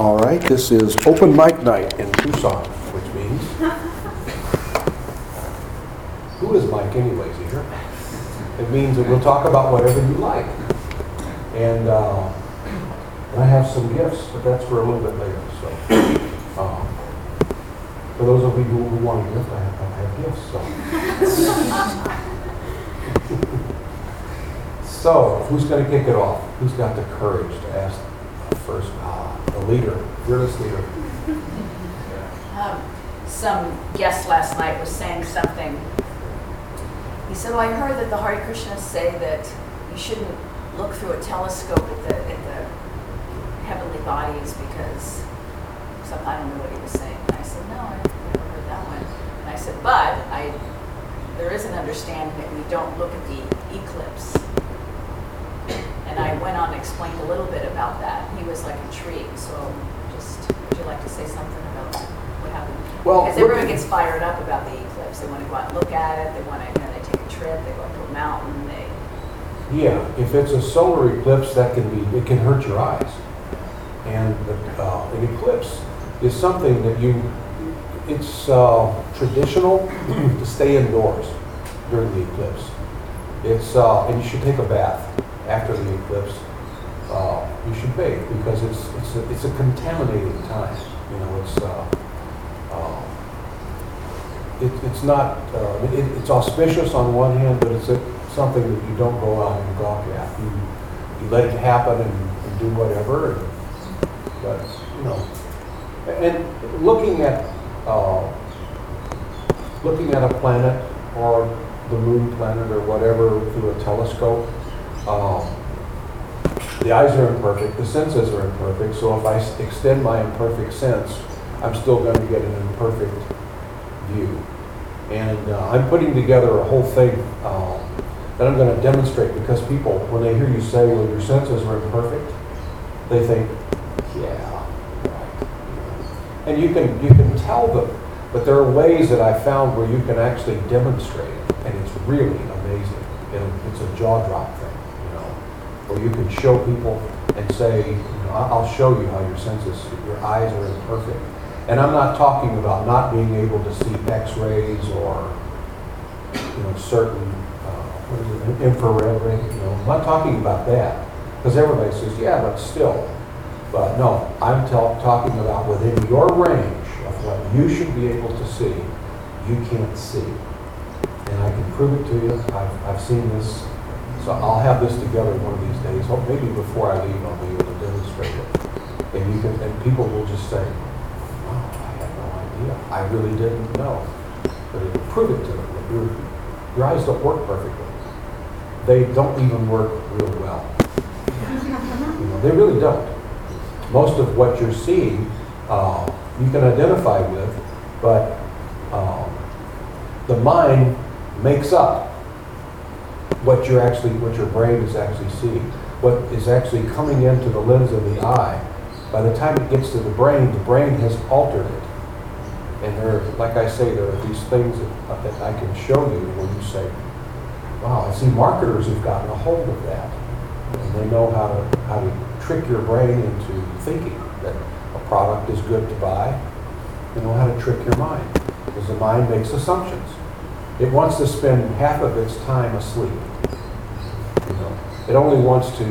All right, this is open mic night in Tucson, which means... Who is Mike anyways here? It means that we'll talk about whatever you like. And uh, and I have some gifts, but that's for a little bit later, so. um, For those of you who want a gift, I have, I have gifts, so. So, who's going to kick it off? Who's got the courage to ask first? Ah, leader, fearless leader. Um, Some guest last night was saying something. He said, well, I heard that the Hare Krishnas say that you shouldn't look through a telescope at the, at the heavenly bodies because, some, I don't know what he was saying. And I said, no, I never heard that one. And I said, but I, there is an understanding that we don't look at the eclipse. And I went on and explained a little bit about that. He was like intrigued, so just, would you like to say something about what happened? Well, Because everyone gets fired up about the eclipse. They want to go out and look at it, they want to, you know, they take a trip, they go up to a mountain, they, Yeah, if it's a solar eclipse, that can be, it can hurt your eyes. And the, uh, an eclipse is something that you, it's uh, traditional to stay indoors during the eclipse. It's, uh, and you should take a bath after the eclipse. Uh, You should bathe because it's, it's, a- it's a contaminated time. You know, it's, uh, uh, it, it's not, uh, it, it's auspicious on one hand, but it's a, something that you don't go out and gawk at. You, you let it happen and, and do whatever, and, but, you know. And looking at, uh, looking at a planet or the moon planet or whatever through a telescope, um, the eyes are imperfect, the senses are imperfect, so if I extend my imperfect sense, I'm still going to get an imperfect view. And uh, I'm putting together a whole thing uh, that I'm going to demonstrate because people, when they hear you say, well, your senses are imperfect, they think, yeah, right. And you can, you can tell them, but there are ways that I found where you can actually demonstrate it, and it's really amazing. And it's a jaw drop where you can show people and say, you know, "I- I'll show you how your senses, your eyes are imperfect. And I'm not talking about not being able to see x-rays or, you know, certain, uh, what is it, infrared, ray, you know, I'm not talking about that. Because everybody says, yeah, but still. But no, I'm tell- talking about within your range of what you should be able to see, you can't see. And I can prove it to you. I've, I've seen this. So I'll have this together one of these days. Hope maybe before I leave, I'll be able to demonstrate it. And you can, and people will just say, wow, I had no idea. I really didn't know. But it'll prove it to them that your, your eyes don't work perfectly. They don't even work real well. You know, they really don't. Most of what you're seeing, uh, you can identify with, but um, the mind makes up what you're actually, what your brain is actually seeing. What is actually coming into the lens of the eye, by the time it gets to the brain, the brain has altered it. And there, like I say, there are these things that, that I can show you where you say, wow, I see marketers who've gotten a hold of that. And they know how to, how to trick your brain into thinking that a product is good to buy. They know how to trick your mind, because the mind makes assumptions. It wants to spend half of its time asleep. You know, it only wants to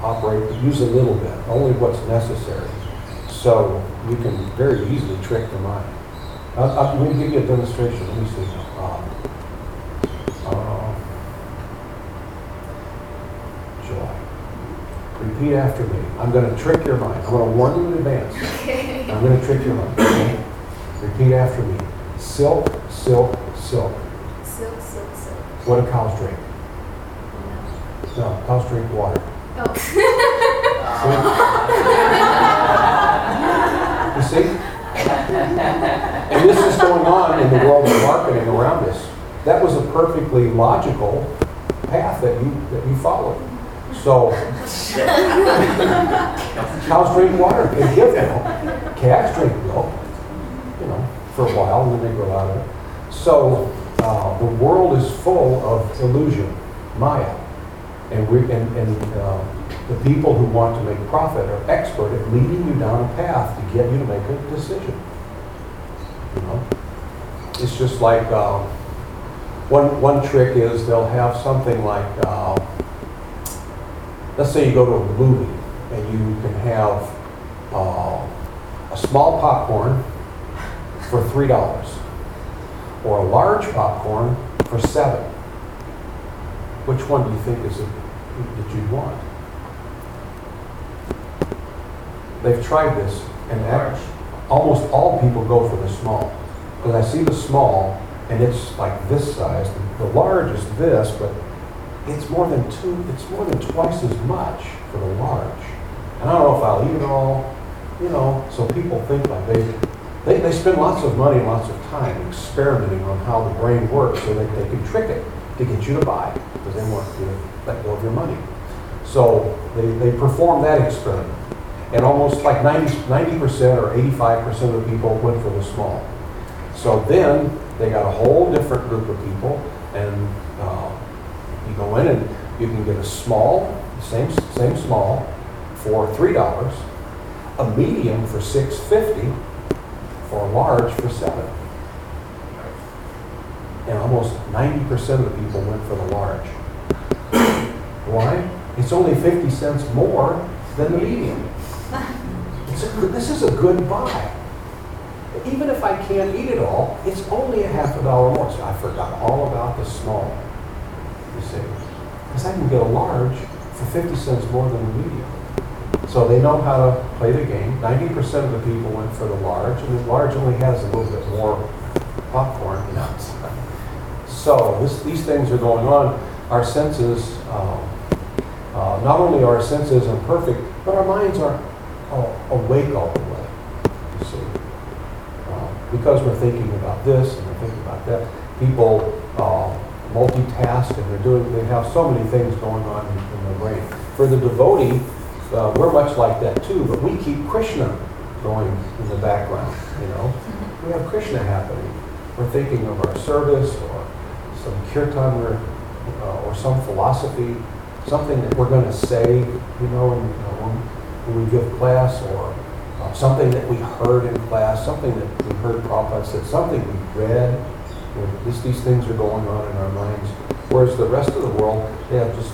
operate, use a little bit, only what's necessary. So you can very easily trick the mind. I'll, I'll, let me give you a demonstration. Let me see. Um, uh, joy. Repeat after me. I'm going to trick your mind. I'm going to warn you in advance. I'm going to trick your mind. okay? Repeat after me. Silk, silk, silk. What do cows drink? No, cows drink water. Oh. You see? And this is going on in the world of marketing around us. That was a perfectly logical path that you, that you followed. So, cows drink water, they give milk. Calves drink milk, you know, for a while, and then they grow out of it. So, uh, the world is full of illusion, Maya. And we, and, and, uh, The people who want to make profit are expert at leading you down a path to get you to make a decision. You know? It's just like, uh, one, one trick is they'll have something like, uh, let's say you go to a movie and you can have uh, a small popcorn for three dollars or a large popcorn for seven. Which one do you think is it that you'd want? They've tried this and act- almost all people go for the small. Because I see the small and it's like this size. The large is this, but it's more than two, it's more than twice as much for the large. And I don't know if I'll eat it all, you know, so people think like they, they, they spend lots of money and lots of time experimenting on how the brain works so that they can trick it to get you to buy because they want you to let go of your money. So they, they perform that experiment. And almost like 90, 90% or 85% of the people went for the small. So then they got a whole different group of people and uh, you go in and you can get a small, same, same small, for three dollars, a medium for six fifty, or large for seven. And almost ninety percent of the people went for the large. Why? It's only fifty cents more than the medium. This is a good buy. Even if I can't eat it all, it's only a half a dollar more. So I forgot all about the small you see. Because I can get a large for 50 cents more than the medium. So they know how to play the game. 90% of the people went for the large, and the large only has a little bit more popcorn, you know. So this, these things are going on. Our senses, um, uh, not only are our senses imperfect, but our minds aren't uh, awake all the way, you see. Uh, because we're thinking about this and we're thinking about that, people uh, multitask and they're doing, they have so many things going on in, in their brain. For the devotee, uh, we're much like that too, but we keep Krishna going in the background, you know. We have Krishna happening. We're thinking of our service or some kirtan or, uh, or some philosophy, something that we're going to say, you know, in, uh, when, when we give class or uh, something that we heard in class, something that we heard Prabhupada said, something we read, you know, these things are going on in our minds. Whereas the rest of the world, they have just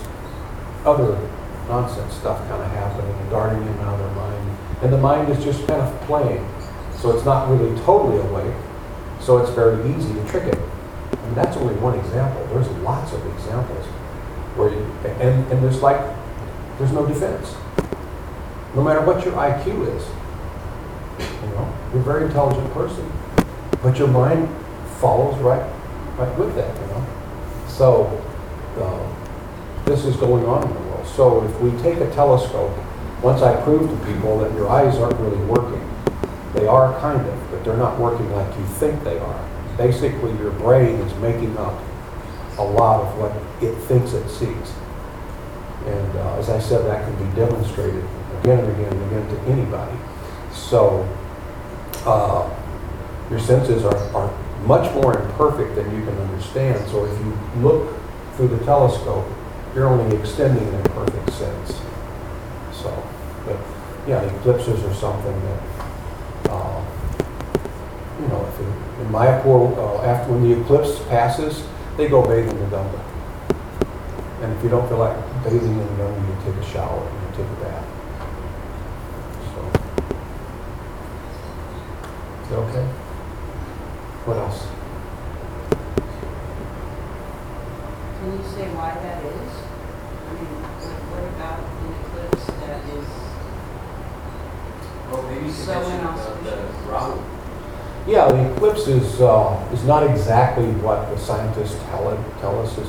other nonsense stuff kind of happening and darting in and out of their mind. And the mind is just kind of playing. So it's not really totally awake. So it's very easy to trick it. And that's only one example. There's lots of examples where you, and, and there's like, there's no defense. No matter what your IQ is. You know, you're a very intelligent person. But your mind follows right, right with that, you know. So, uh, this is going on. So if we take a telescope, once I prove to people that your eyes aren't really working, they are kind of, but they're not working like you think they are. Basically, your brain is making up a lot of what it thinks it sees. And uh, as I said, that can be demonstrated again and again and again to anybody. So uh, your senses are, are much more imperfect than you can understand. So if you look through the telescope, you're only extending an imperfect sense. So, but yeah, eclipses are something that, uh, you know, if in, in Mayapur, uh, after when the eclipse passes, they go bathe in the Ganga. And if you don't feel like bathing in the Ganga, you take a shower you take a bath. So, is that okay? What else? Can you say why that is? I mean, what what about an eclipse that is, Well, maybe you could So mention inauspicious. the the Rahu. Yeah, the eclipse is, uh, is not exactly what the scientists tell, it, tell us. Is,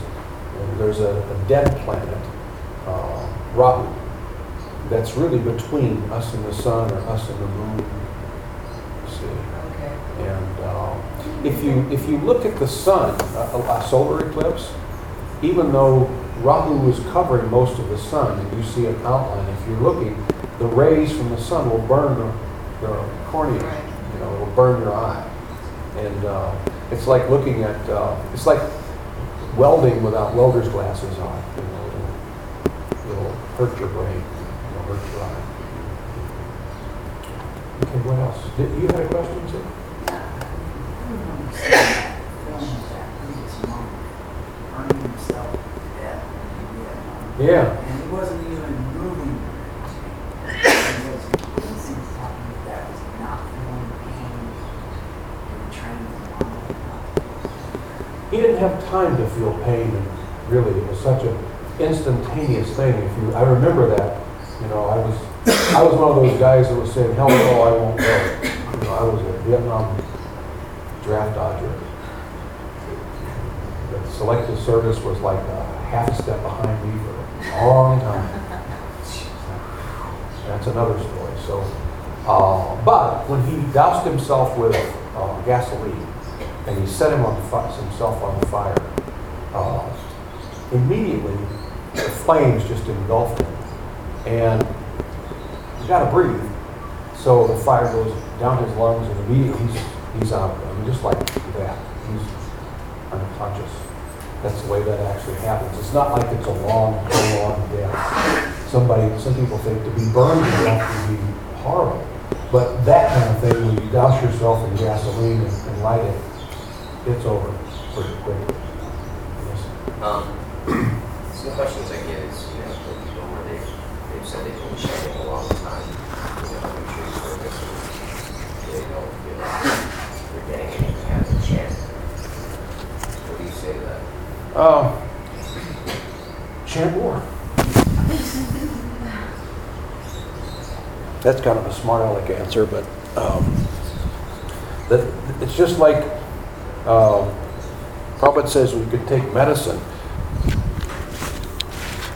there's a, a dead planet, uh, Rahu, that's really between us and the sun or us and the moon. You see. okay, And uh, if you if you look at the sun, a, a solar eclipse, even though Rahu is covering most of the sun, and you see an outline, if you're looking, the rays from the sun will burn the, the cornea. You know, it will burn your eye, and uh, it's like looking at uh, it's like welding without welder's glasses on. You know, it'll, it'll hurt your brain. It'll hurt your eye. Okay, what else? Did, you had a question, Sid? Burning himself to death in Vietnam. Yeah, And he wasn't even moving. He was doing something that was not feeling pain. And training he didn't have time to feel pain, and really, it was such an instantaneous thing. If you, I remember that, you know, I was, I was one of those guys that was saying, hell no, I won't go. You know, I was a Vietnam draft dodger. The selective service was like a half a step behind me for a long time. That's another story. So, uh, but when he doused himself with uh, gasoline and he set him on fi- himself on fire, uh, immediately the flames just engulfed him, and you got to breathe. So the fire goes down his lungs, and immediately he's he's out. I mean, just like that, he's unconscious. That's the way that actually happens. It's not like it's a long, prolonged death. Somebody, some people think to be burned to death would be horrible. But that kind of thing, when you douse yourself in gasoline and, and light it, it's over pretty quick. Yes. Um, questions I get is, you know, for people where they've, they've said they've been shedding a long time, you know, having tree service, and they don't feel like they're getting anything out of the chant. What do you say to that? Uh, chant more. That's kind of a smart aleck answer, but um, it's just like um, Prabhupada says we could take medicine,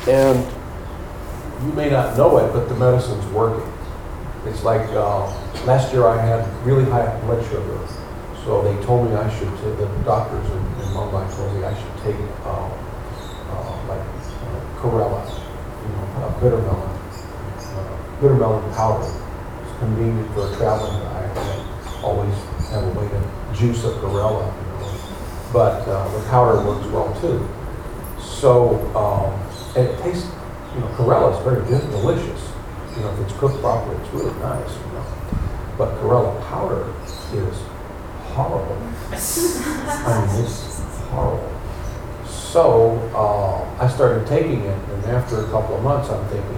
and you may not know it, but the medicine's working. It's like uh, last year I had really high blood sugar, so they told me I should. The doctors in, in Mumbai told me I should take uh, uh, like uh, karela, you know, uh, bitter melon, uh, bitter melon powder. It's convenient for a traveling guy. I always have a way to juice a karela, you know. but uh, the powder works well too. So um, it tastes, you know, karela is very good, delicious. You know, if it's cooked properly, it's really nice. You know, but karela powder is horrible. I mean, it's horrible. So uh, I started taking it, and after a couple of months, I'm thinking,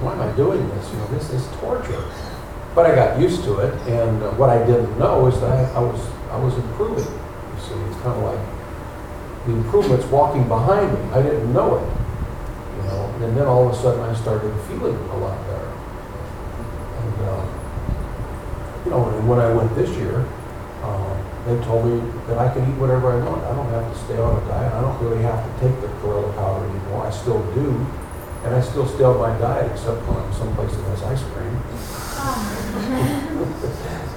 why am I doing this? You know, this is torture. But I got used to it, and uh, what I didn't know is that I, I was I was improving. You see, it's kind of like the improvement's walking behind me. I didn't know it, you know. And then all of a sudden, I started feeling a lot better. And uh, you know, and when I went this year, uh, they told me that I can eat whatever I want. I don't have to stay on a diet. I don't really have to take the karela powder anymore. I still do, and I still stay on my diet except when I'm someplace that has ice cream.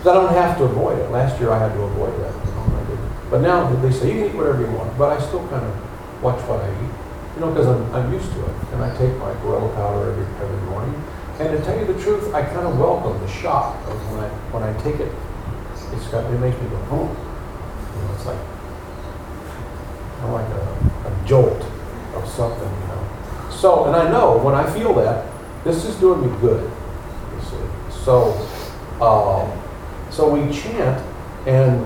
Because I don't have to avoid it. Last year I had to avoid that. You know, and I didn't. But now they say you can eat whatever you want, but I still kind of watch what I eat. You know, because I'm, I'm used to it, and I take my karela powder every every morning. And to tell you the truth, I kind of welcome the shock of when I when I take it. It's got it makes me go home. You know, it's like kind of like a, a jolt of something. So, and I know when I feel that, this is doing me good. You see. So, um, so we chant, and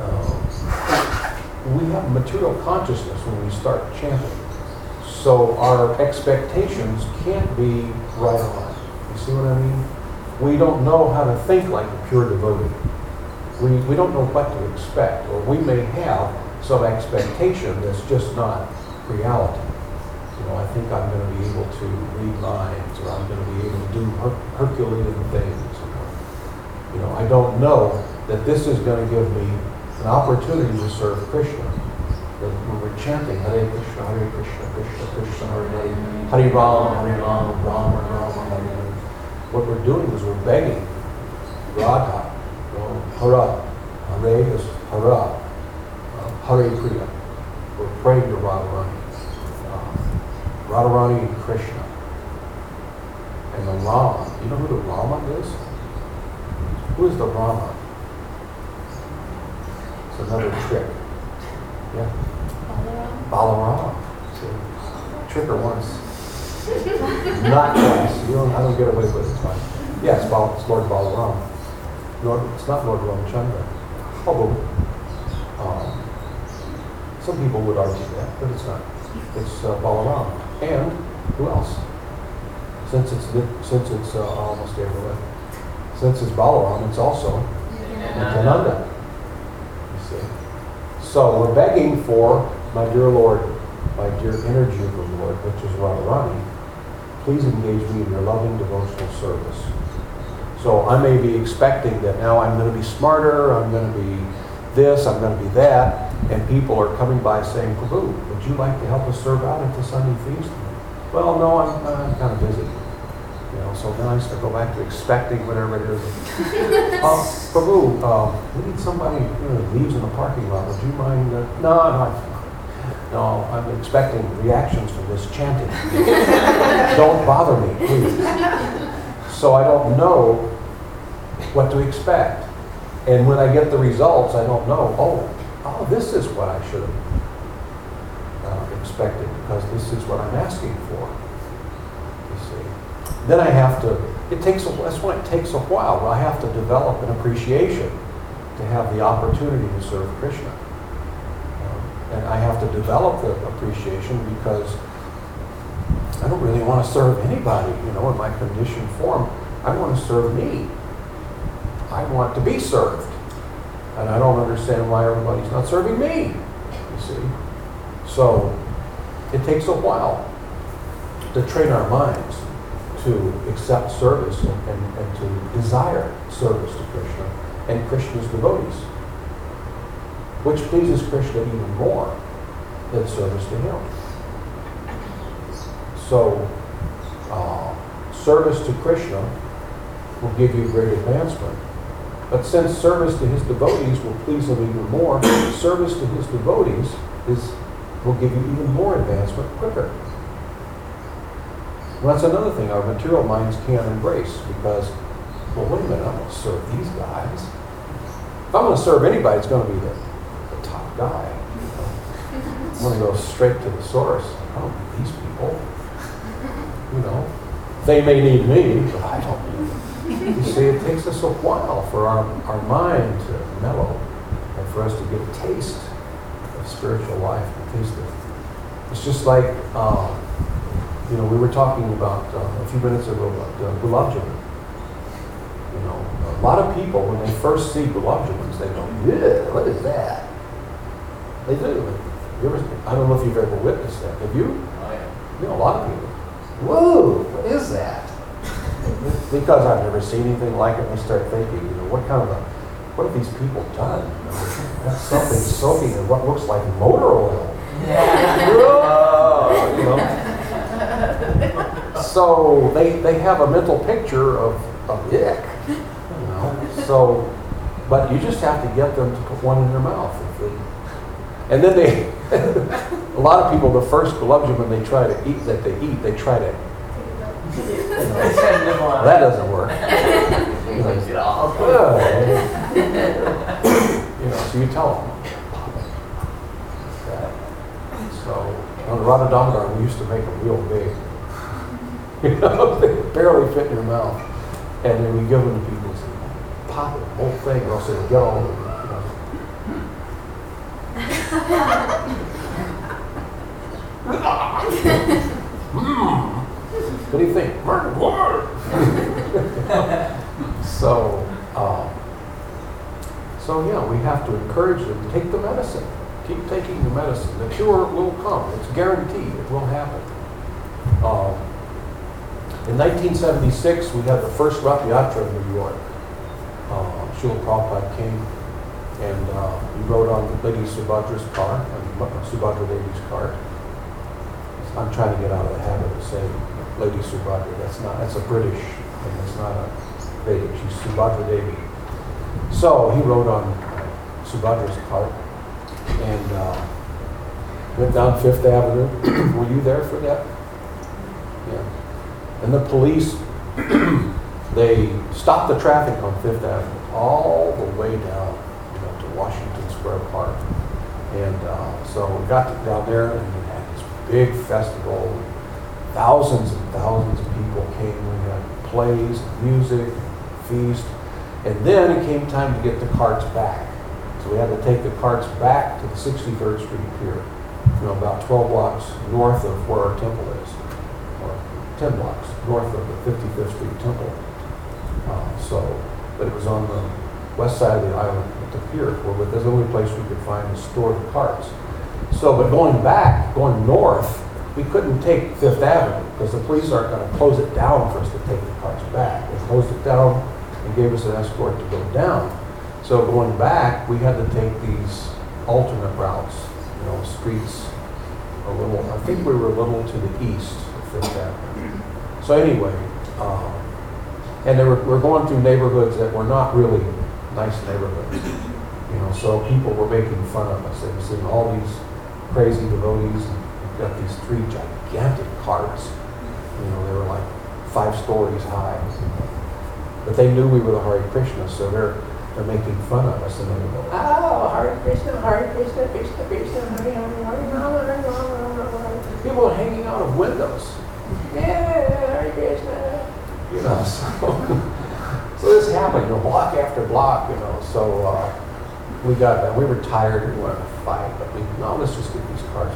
um, we have material consciousness when we start chanting. So our expectations can't be right on. You see what I mean? We don't know how to think like a pure devotee. We, we don't know what to expect, or we may have some expectation that's just not reality. Know, I think I'm going to be able to read minds, or I'm going to be able to do Her- Herculean things. You know. I don't know that this is going to give me an opportunity to serve Krishna. That When we're chanting Hare Krishna, Hare Krishna, Krishna Krishna, Hare Hare, Hare Ram, Hare Ram, Ram Ram, Hare Hare. What we're doing is we're begging Radha, Hara, Hare is Hara, Hare Priya. We're praying to Radharani. Radharani and Krishna. And the Rama, you know who the Rama is? Who is the Rama? It's another trick. Yeah. Balaram. See, trick her once. Not twice. You don't, I don't get away with it twice. Yeah, it's, Bal- it's Lord Balaram. Lord, it's not Lord Ramachandra. Although, um, some people would argue that, but it's not. It's uh, Balaram. And who else? Since it's, since it's, uh, I almost gave it away. Since it's Balaram, it's also Nityananda. You see? So we're begging for, my dear Lord, my dear energy of the Lord, which is Radharani, please engage me in your loving devotional service. So I may be expecting that now I'm going to be smarter, I'm going to be this, I'm going to be that, and people are coming by saying, Prabhu, would you like to help us serve out at the Sunday feast? Well, no, I'm, I'm kind of busy. You know, so then I start go back to expecting whatever it is. Uh, Prabhu, uh, we need somebody you know, leaves in the parking lot. Would you mind? Uh, no, no, no. I'm expecting reactions from this chanting. don't bother me, please. So I don't know what to expect. And when I get the results, I don't know, oh, oh, this is what I should have uh, expected because this is what I'm asking for. You see. Then I have to, it takes, a that's why it takes a while. I have to develop an appreciation to have the opportunity to serve Krishna. Um, And I have to develop the appreciation because I don't really want to serve anybody, you know, in my conditioned form. I want to serve me. I want to be served. And I don't understand why everybody's not serving me, you see. So it takes a while to train our minds to accept service and, and, to desire service to Krishna and Krishna's devotees, which pleases Krishna even more than service to him. So, uh, service to Krishna will give you great advancement. But since service to his devotees will please him even more, service to his devotees is, will give you even more advancement quicker. Well, that's another thing our material minds can't embrace because, well, wait a minute, I'm going to serve these guys. If I'm going to serve anybody, it's going to be the, the top guy. I'm going to go straight to the source. I don't need these people. You know, they may need me, but I don't need them. You see, it takes us a while for our, our mind to mellow and for us to get a taste of spiritual life, a taste of, it's just like, um, you know, we were talking about uh, a few minutes ago about uh, gulab jamun. You know, a lot of people, when they first see gulab jamuns, they go, yeah, what is that? They do. Ever, I don't know if you've ever witnessed that. Have you? Oh, yeah. You know, a lot of people. Whoa, what is that? Because I've never seen anything like it, and I start thinking, you know, what kind of a, what have these people done? That's something soaking in what looks like motor oil. Whoa, uh, you know? So they, they have a mental picture of, of ick, you know? So, but you just have to get them to put one in their mouth. If they, and then they, a lot of people, the first gulab jamun they try to eat, that they eat, they try to, that doesn't work. You know, "Ugh." You know, so you tell them. So, on the Radha Damodar, we used to make them real big. You know, they barely fit in your mouth. And then we give them to people and say, pop it, the whole thing, or else it'll get all over you. you know. Mm. What do you think? so, um, so yeah, we have to encourage them to take the medicine. Keep taking the medicine. The cure will come. It's guaranteed. It will happen. Um, in 1976, we had the first Rath Yatra in New York. Uh, Srila Prabhupada came and uh, he rode on the Lady Subhadra's car, on Subhadra Devi's car. I'm trying to get out of the habit of saying Lady Subhadra. That's not, that's a British thing. That's not a Vedic. She's Subhadra Devi. So he rode on Subhadra's cart and uh, went down Fifth Avenue. Were you there for that? Yeah. And the police, they stopped the traffic on Fifth Avenue all the way down, you know, to Washington Square Park. And uh, so we got down there and had this big festival, thousands and thousands of people came. We had plays, music, feast. And then it came time to get the carts back. So we had to take the carts back to the 63rd Street Pier, you know, about 12 blocks north of where our temple is, or 10 blocks north of the 55th Street Temple. Uh, So, but it was on the west side of the island at the pier, where that's the only place we could find to store the carts. So, but going back, going north, we couldn't take Fifth Avenue because the police aren't going to close it down for us to take the carts back. They closed it down and gave us an escort to go down. So going back, we had to take these alternate routes, you know, streets a little, I think we were a little to the east of Fifth Avenue. So anyway, um, and they were, we're going through neighborhoods that were not really nice neighborhoods. You know, so people were making fun of us. They were seeing all these crazy devotees, and got these three gigantic carts. You know, they were like five stories high. But they knew we were the Hare Krishna, so they're, they're making fun of us and they go, oh, Hare Krishna, Hare Krishna, Krishna Krishna, Hare Hare, Hare Rama, Hare Rama, People are hanging out of windows. Yeah, Hare Krishna. You know, so, so this happened, you know, block after block, you know, so, uh, we got that, we were tired, we wanted to fight, but we, no, let's just get cars.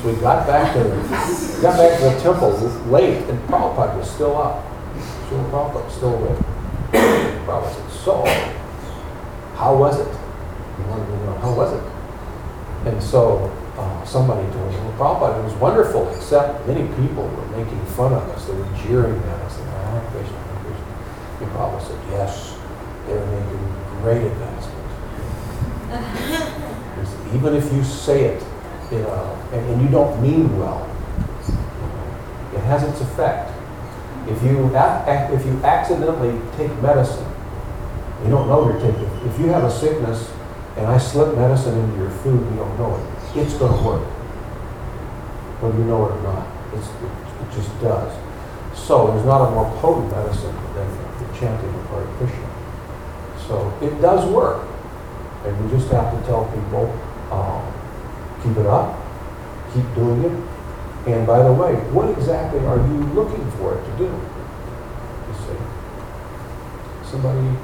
So we got back to, the got back to the temple late, and Prabhupada was still up. Srila Prabhupada was still awake. Prabhupada said, so, how was it? He wanted to know, how was it? And so, uh, somebody told him, well, Prabhupada, it was wonderful, except many people were making fun of us, they were jeering at us, and Hare Krishna, Hare Krishna. And Prabhupada said, yes, they were making great advancements. Even if you say it, you know, and, and you don't mean well, it has its effect. If you, if you accidentally take medicine, you don't know you're taking, if you have a sickness and I slip medicine into your food, you don't know it, it's gonna work. Whether you know it or not, it's, it, it just does. So there's not a more potent medicine than the chanting of Hare Krishna. So it does work. And we just have to tell people, um, keep it up, keep doing it. And by the way, what exactly are you looking for it to do? You see? Somebody,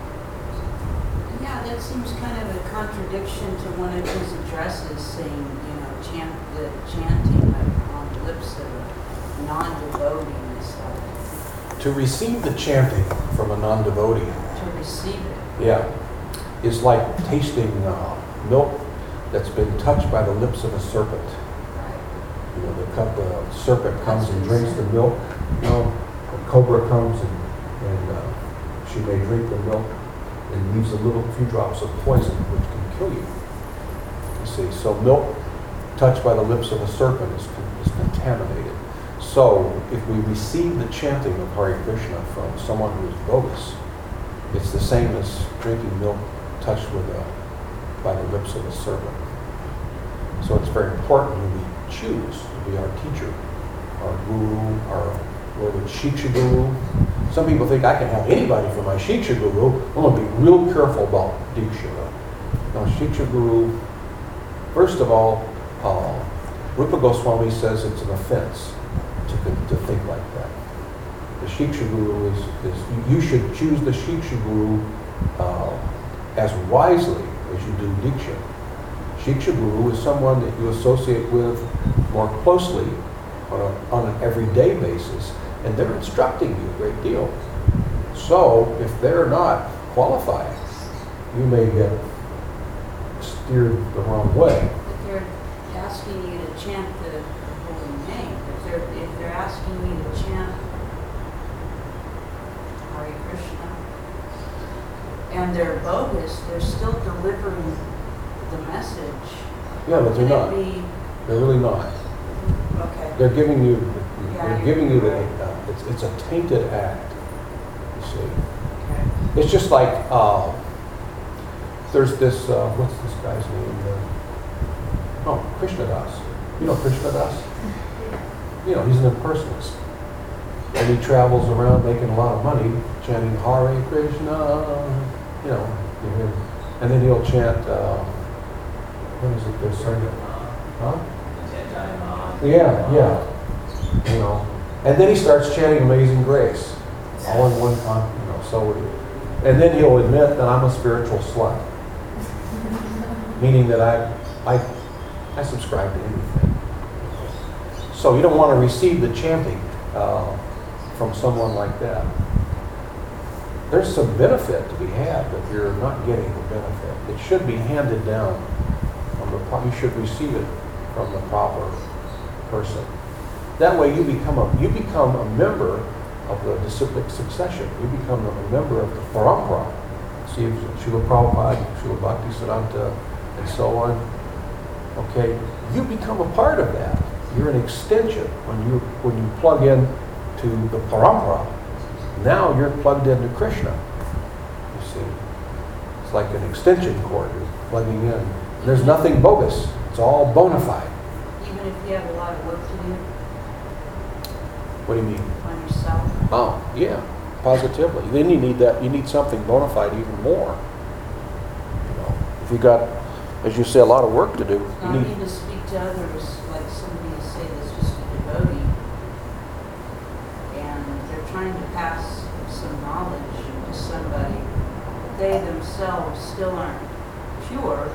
Yeah, that seems kind of a contradiction to one of his addresses saying, you know, chant, the chanting on the lips of a non-devotee and stuff, to receive the chanting from a non-devotee, to receive it. yeah, is like tasting uh, milk that's been touched by the lips of a serpent. You know, the, cup, the serpent comes and drinks the milk. You know, a cobra comes and, and uh, she may drink the milk and leaves a little few drops of poison, which can kill you. You see, so milk touched by the lips of a serpent is, is contaminated. So if we receive the chanting of Hare Krishna from someone who is bogus, it's the same as drinking milk touched with a, by the lips of a servant. So it's very important that we choose to be our teacher, our guru, our would Shiksha guru. Some people think I can have anybody for my Shiksha guru. I'm going to be real careful about Diksha. Now, Shiksha guru, first of all, uh, Rupa Goswami says it's an offense to, to think like that. The Shiksha guru is, is you- you should choose the Shiksha guru uh, as wisely as you do Diksha. Shiksha guru is someone that you associate with more closely on, a, on an everyday basis, and they're instructing you a great deal. So if they're not qualified, you may get steered the wrong way. If they're asking you to chant the holy name, if they're, if they're asking you to chant Hare Krishna, and they're bogus, they're still delivering the message. Yeah, but they're not. it They're really not. okay, They're giving you, they're giving you the, uh, it's, it's a tainted act, you see. okay. It's just like, uh, there's this, uh, what's this guy's name? Uh, oh, Krishnadas. You know Krishnadas? You know, he's an impersonist. And he travels around making a lot of money chanting Hare Krishna, you know, you hear, and then he'll chant, uh, what is it they're saying? Huh? Yeah, yeah. You know, And then he starts chanting Amazing Grace, all in one time, you know, so, and then he'll admit that I'm a spiritual slut. Meaning that I, I, I subscribe to anything. So you don't want to receive the chanting uh, from someone like that. There's some benefit to be had, but you're not getting the benefit. It should be handed down from the, you should receive it from the proper person. That way you become a, you become a member of the disciplic succession. You become a member of the parampara. See, Srila Prabhupada, Srila Bhaktisiddhanta, and so on. Okay, you become a part of that. You're an extension when you when you plug in to the parampara. Now you're plugged into Krishna. You see, it's like an extension cord you're plugging in. There's nothing bogus. It's all bona fide. Even if you have a lot of work to do What do you mean? on yourself. Oh, yeah, positively. Then you need that, you need something bona fide even more. You know, If you got, as you say, a lot of work to do, Now, you need to speak to others, like somebody to say that's just a devotee. And they're trying to pass some knowledge to somebody. but They themselves still aren't pure.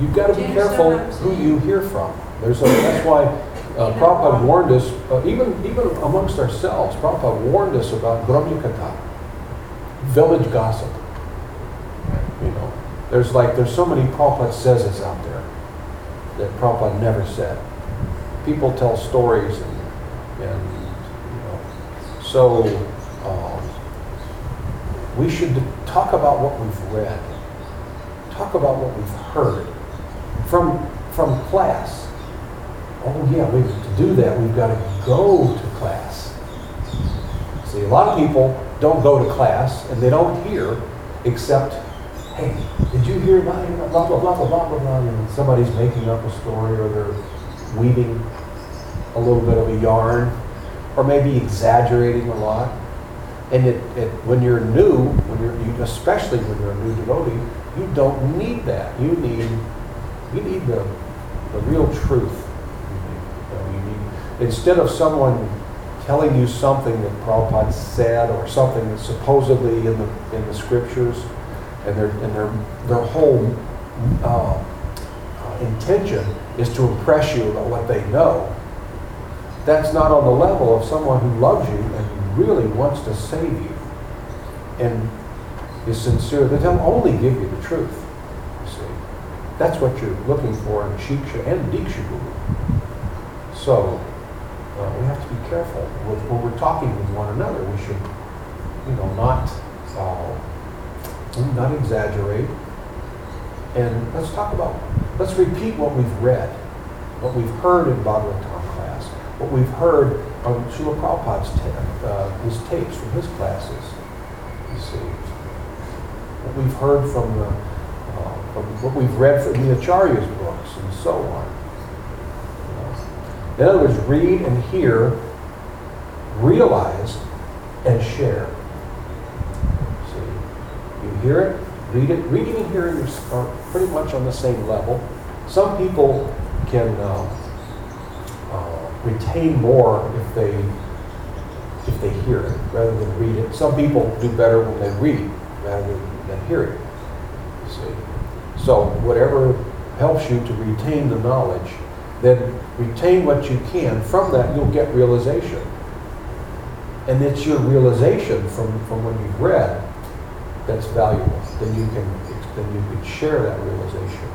you've got to be careful who you hear from. There's a, that's why uh, Prabhupada warned us, uh, even, even amongst ourselves, Prabhupada warned us about gramya-katha, village gossip. You know, there's like, there's so many Prabhupada says it's out there that Prabhupada never said. People tell stories and, and you know, so um, we should talk about what we've read, talk about what we've heard from from class. Oh yeah, we, to do that we've got to go to class. See, a lot of people don't go to class and they don't hear except, hey, did you hear about blah blah blah blah blah blah? And somebody's making up a story or they're weaving a little bit of a yarn, or maybe exaggerating a lot. And it, it, when you're new, when you're, you, especially when you're a new devotee, you don't need that. You need, you need the, the real truth. You need, you need, instead of someone telling you something that Prabhupada said or something that's supposedly in the, in the scriptures, and their, and their, their whole uh, uh, intention is to impress you about what they know, that's not on the level of someone who loves you and really wants to save you and is sincere, that they'll only give you the truth. You see, that's what you're looking for in Shiksha and Diksha Guru. So uh, we have to be careful with, when we're talking with one another. We should, you know, not uh, not exaggerate. And let's talk about, let's repeat what we've read, what we've heard in class, what we've heard on Srila Prabhupada's ta- uh, his tapes from his classes. You see, what we've heard from the, uh, from what we've read from the Acharya's books and so on. In other words, read and hear, realize, and share. See, you hear it, read it. Reading and hearing are- pretty much on the same level. Some people can uh, retain more if they if they hear it rather than read it. Some people do better when they read rather than hear it. You see, so whatever helps you to retain the knowledge, then retain what you can. From that, you'll get realization, and it's your realization from from what you've read that's valuable. Then you can then you can share that realization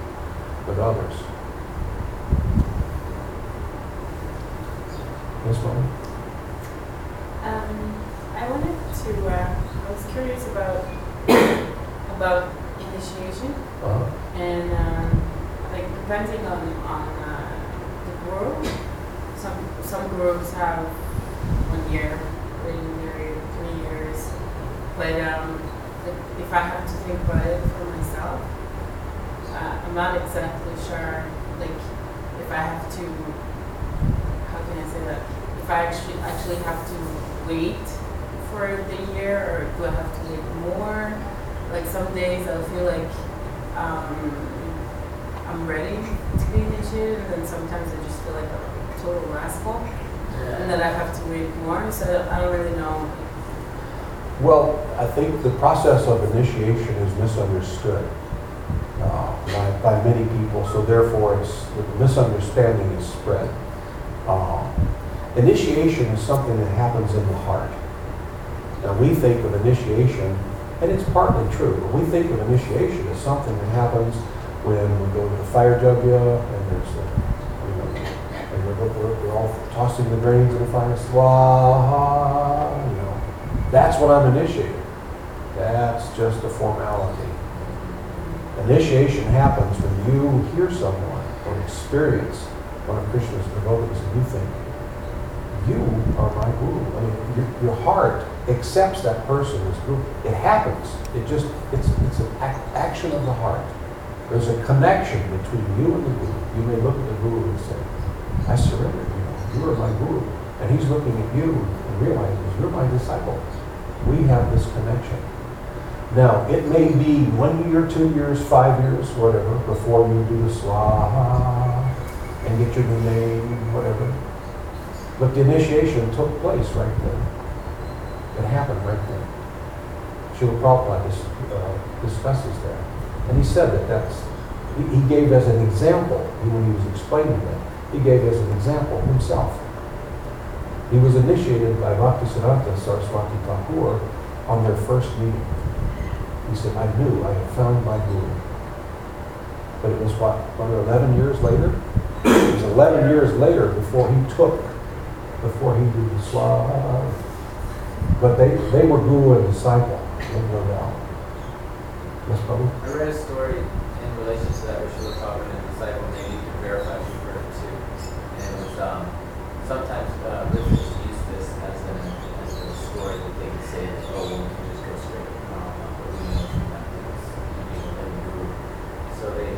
with others. Yes, Mom? Um, I wanted to, uh, I was curious about, about initiation Uh-huh. and, um, like depending on, on, uh, the guru. Some, some gurus have one year, one year, three years. But, um, if- if I have to think about it for myself, uh, I'm not exactly sure, like, if I have to, how can I say that? If I actually, actually have to wait for the year or do I have to wait more? Like some days I'll feel like um, I'm ready to be initiated and then sometimes I just feel like I'm total rascal, and that I have to read more. So I don't really know. Well, I think the process of initiation is misunderstood uh, by, by many people, so therefore it's, the misunderstanding is spread. Uh, Initiation is something that happens in the heart. Now, we think of initiation, and it's partly true, but we think of initiation as something that happens when we go to the fire jugular and there's a, you know, and we're, we're, we're all tossing the grains in the fire, swaha, you know. That's what I'm initiated. That's just a formality. Initiation happens when you hear someone or experience one of Krishna's devotees and you think, you are my guru. I mean, your, your heart accepts that person as guru. It happens. It just, it's, it's an ac- action of the heart. There's a connection between you and the guru. You may look at the guru and say, I surrender, you know, you are my guru. And he's looking at you and realizes you're my disciple. We have this connection. Now, it may be one year, two years, five years, whatever, before you do the swaha and get your new name, whatever. But the initiation took place right then. It happened right then. Srila Prabhupada dis, uh, discusses that. And he said that that's, he, gave as an example, he- when he was explaining that, he gave as an example himself. He was initiated by Bhaktisiddhanta Saraswati Thakur on their first meeting. He said, I knew I had found my guru. But it was what, what, 11 years later? It was 11 years later before he took, before he did the swaha. But they, they were guru and disciple, no doubt. Yes, Prabhu? I read a story in relation to that where Srila Prabhupada and a disciple, maybe you can verify if you've heard it too. And it was, um, sometimes, uh, religions use this as a, as a story that they can say that, oh, well, we can just go straight to Prabhupada, but we know from that because he's a living guru. So they,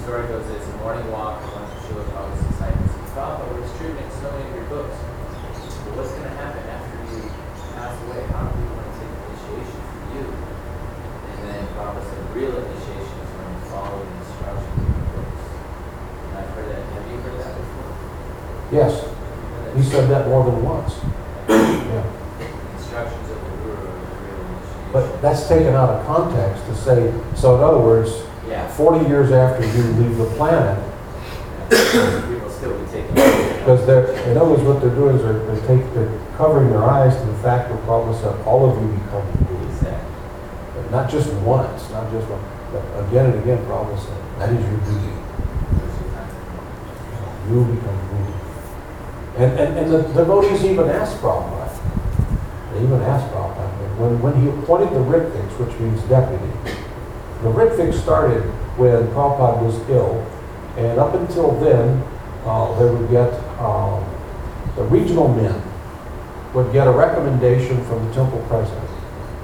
the, story goes, it's a morning walk, and one of Srila Prabhupada's disciples Prabhupada, we're distributing so many of your books. But what's gonna happen after you pass away? How do we want to take initiation for you? And then Prabhupada said, real initiation is when you follow the instructions of the books. And I've heard that. Have you heard that before? Yes, you he said that more than once. Yeah. Instructions of the guru are real initiation. But that's taken out of context to say, so in other words. 40 years after you leave the planet, yeah. People still be taking. because they're, in other words, what they're doing is they're, they take, they're covering their eyes to the fact that Prabhupada said, all of you become. Exactly. But Not just once, not just one, but again and again, Prabhupada said, that is your duty. You become guru. And, and, and the devotees even asked Prabhupada, they even asked Prabhupada, when, when he appointed the Ritviks, which means deputy, the Ritviks started when Prabhupada was ill, and up until then, uh, they would get, um, the regional men would get a recommendation from the temple president.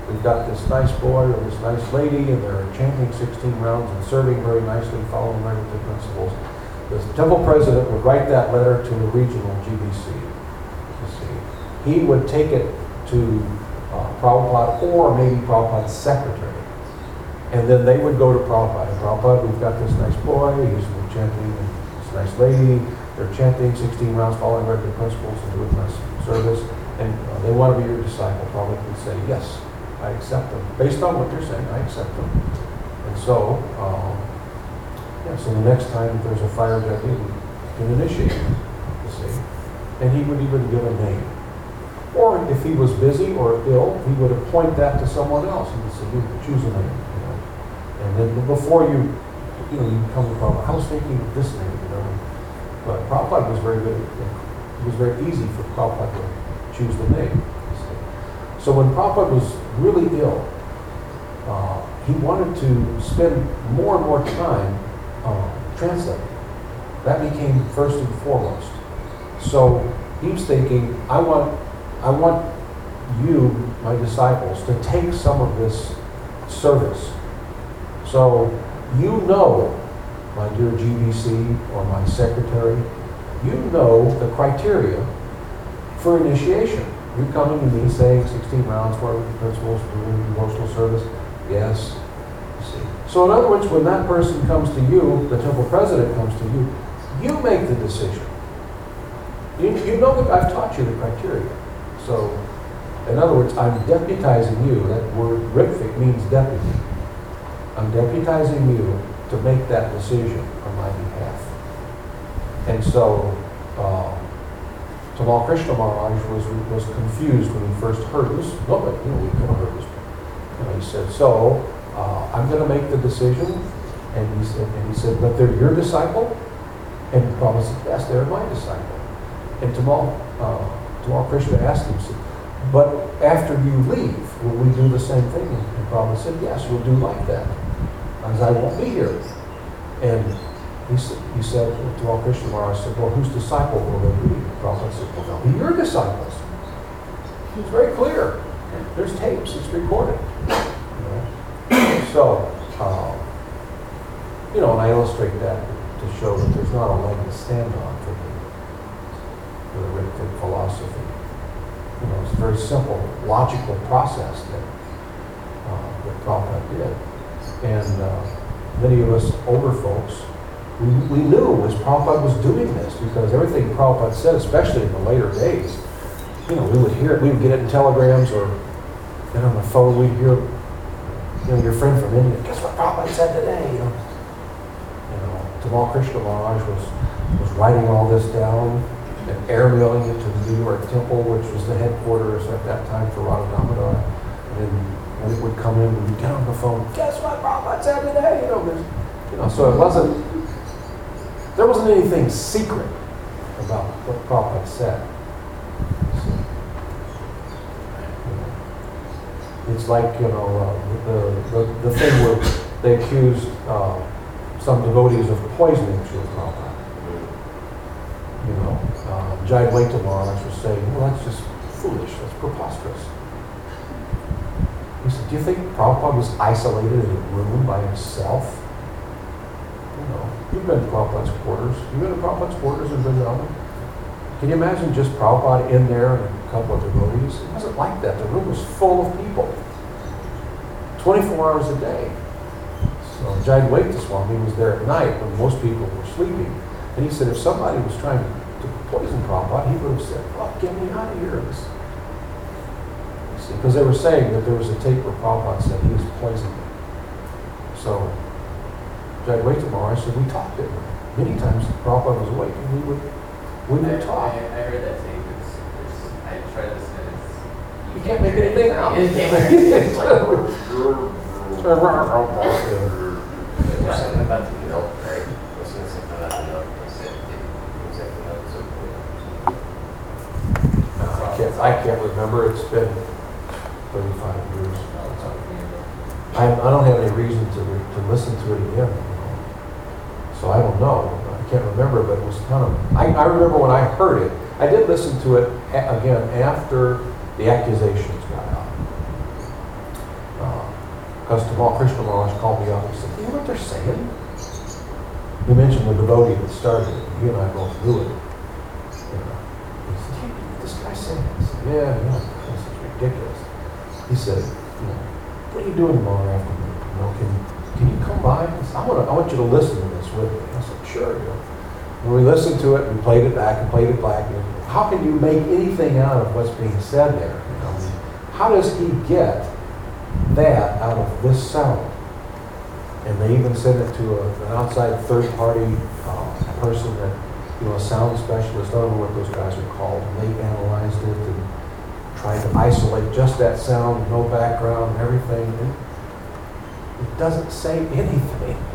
We've got this nice boy or this nice lady, and they're chanting 16 rounds and serving very nicely, following regulatory principles. The temple president would write that letter to the regional GBC. He would take it to uh, Prabhupada or maybe Prabhupada's secretary. And then they would go to Prabhupada. Prabhupada, we've got this nice boy, he's chanting, and this nice lady, they're chanting 16 rounds, following regular principles, and doing nice service. And uh, they want to be your disciple. Prabhupada would say, yes, I accept them. Based on what you're saying, I accept them. And so, um, yeah, so the next time there's a fire deputy, we can initiate you see. And he would even give a name. Or if he was busy or ill, he would appoint that to someone else. He would say, you choose a name. And then before you, you know, you come to Prabhupada, I was thinking of this name, you know. But Prabhupada was very good. It was very easy for Prabhupada to choose the name. So when Prabhupada was really ill, uh, he wanted to spend more and more time uh, translating. That became first and foremost. So he was thinking, I want, I want you, my disciples, to take some of this service. So you know, my dear GBC or my secretary, you know the criteria for initiation. You're coming to me saying 16 rounds, what are the principles for devotional service? Yes. You see. So in other words, when that person comes to you, the temple president comes to you, you make the decision. You, you know that I've taught you the criteria. So, in other words, I'm deputizing you, that word Ritvik means deputy. I'm deputizing you to make that decision on my behalf. And so, uh, Tamal Krishna Maharaj was, was confused when he first heard this. Nobody, you know, we could have heard this. Know, he said, so, uh, I'm gonna make the decision. And he said, and he said, but they're your disciple? And the Prabhupada said, yes, they're my disciple. And Tamal, uh, Tamal Krishna asked him, said, but after you leave, will we do the same thing? And Prabhupada said, yes, we'll do like that. Because I won't be here. And he said, he said to all Krishna Maharaj, said, well, whose disciple will they be? Prabhupada said, well, they'll be your disciples. It's very clear. There's tapes, it's recorded. You know? So, uh, you know, and I illustrate that to show that there's not a leg to stand on for the, for the philosophy. You know, it's a very simple, logical process that, uh, that Prabhupada did. And uh, many of us older folks, we, we knew as Prabhupada was doing this because everything Prabhupada said, especially in the later days, you know, we would hear it, we would get it in telegrams or then on the phone we'd hear, you know, your friend from India, guess what Prabhupada said today, you know. You know, Tamal Krishna was, was writing all this down and airmailing it to the New York Temple, which was the headquarters at that time for Radha Damodar. And when it would come in, we'd get on the phone, guess what Prabhupada said today, you know, you know, so it wasn't, there wasn't anything secret about what Prabhupada said. So, It's like, you know, uh, the, the, the thing where they accused uh, some devotees of poisoning Srila Prabhupada. You know, uh, Jayadvaita Maharaj was saying, well, that's just foolish, that's preposterous. He said, do you think Prabhupada was isolated in a room by himself? You know, you've been to Prabhupada's quarters. You've been to Prabhupada's quarters in Vrindavan. Can you imagine just Prabhupada in there and a couple of devotees? It wasn't like that. The room was full of people. 24 hours a day. So Jayadvaita Swami was there at night when most people were sleeping. And he said if somebody was trying to poison Prabhupada, he would have said, well, get me out of here. This- Because they were saying that there was a tape where Prabhupada said he was poisoning. So Jayadvaita I said, we talked to him. Many times Prabhupada was awake and we would, we I, would talk. I, I heard that tape. It's, it's, I tried to listen. It's, You can't make anything out. You can't make anything out. There's something about the milk, right? Wasn't it something about the milk? They said it was like the milk so good. I can't, I can't remember, it's been thirty-five years. I, I don't have any reason to, re- to listen to it again, you know. So I don't know, I can't remember, but it was kind of, I, I remember when I heard it, I did listen to it a- again after the accusations got out. Uh, because Tamal Krishna Maharaj called me up and said, Do you know what they're saying? You mentioned the devotee that started it, he and I both knew it. You know, He said, "Hey, this guy saying this. Yeah, yeah. He said, you know, what are you doing tomorrow afternoon? You know, can, can you come by? I said, I want to, I want you to listen to this with me. I said, sure. You know. When we listened to it, we played it back and played it back. And how can you make anything out of what's being said there? You know, how does he get that out of this sound? And they even sent it to a, an outside third-party uh, person that, you know, a sound specialist. I don't know what those guys are called. And they analyzed it and tried to isolate just that sound, no background, everything. It, doesn't say anything.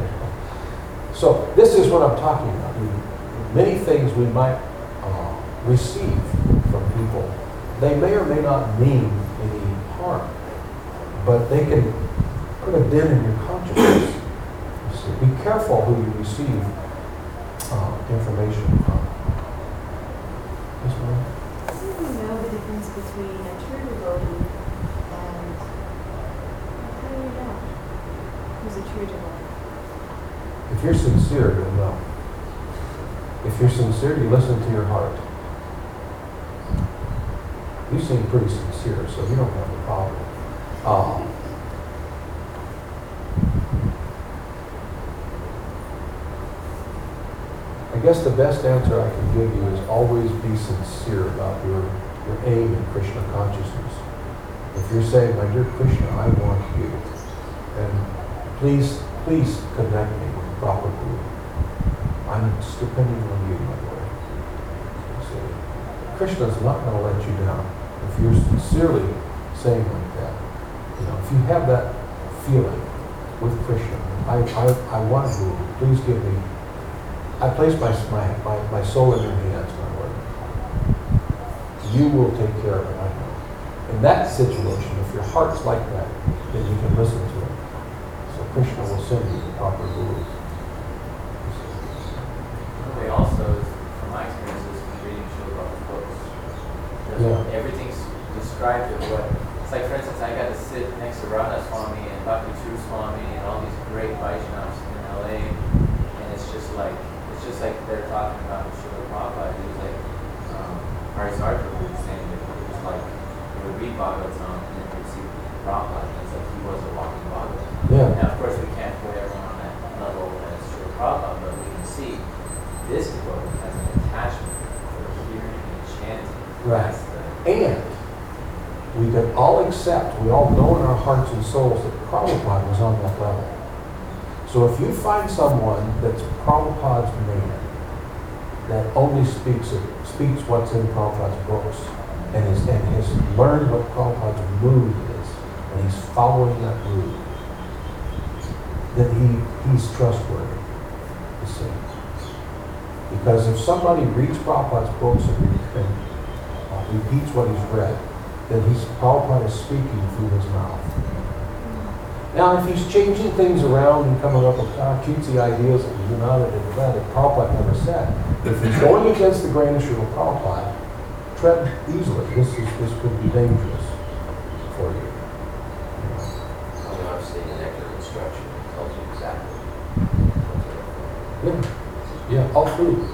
So this is what I'm talking about. Many things we might uh, receive from people, they may or may not mean any harm, but they can put a dent in your consciousness. Be careful who you receive uh, information from. How do you know the difference between a true devotee and how do you know who's a true devotee? If you're sincere, you'll know. If you're sincere, you listen to your heart. You seem pretty sincere, so you don't have a problem. Um, I guess the best answer I can give you is always be sincere about your, your aim in Krishna consciousness. If you're saying, my dear Krishna, I want you, and please, please connect me with proper guru. I'm just depending on you, my Lord. See, Krishna's not going to let you down if you're sincerely saying like that. You know, if you have that feeling with Krishna, I, I, I want a guru. Please give me. I place my, my, my, soul in your hands. You will take care of it, I know. In that situation, if your heart's like that, then you can listen to it. So Krishna will send you the proper guru. They also, from my experiences, from reading Srila books, Yeah. everything's described of what, it's like, for instance, I got to sit next to Radha Swami and Bhakti Charu Swami and all these great Vaishnavas in LA, and it's just like, it's just like they're talking about Srila Prabhupada, he was like, um, Hari Sarkar was saying that it was like, you would Um, read Bhagavatam and then see Prabhupada, and it's like he was a walking Bhagavatam. Yeah. Now, of course, we can't put everyone on that level as Srila Prabhupada, but we can see this book has an attachment for hearing and chanting. Right. And we can all accept, we all know in our hearts and souls that Prabhupada was on that level. So if you find someone that's Prabhupada's man, that only speaks it, speaks what's in Prabhupada's books, and is and has learned what Prabhupada's mood is, and he's following that mood, then he, he's trustworthy. You see. Because if somebody reads Prabhupada's books and, and uh, repeats what he's read, then he's Prabhupada is speaking through his mouth. Now, if he's changing things around and coming up with uh, cutesy ideas and you know that and that, that Prabhupada never said, if he's going against the grain of Srila Prabhupada, tread easily. This is this could be dangerous for you. I mean, obviously, the nectar of instruction tells you exactly. Yeah, yeah, all through.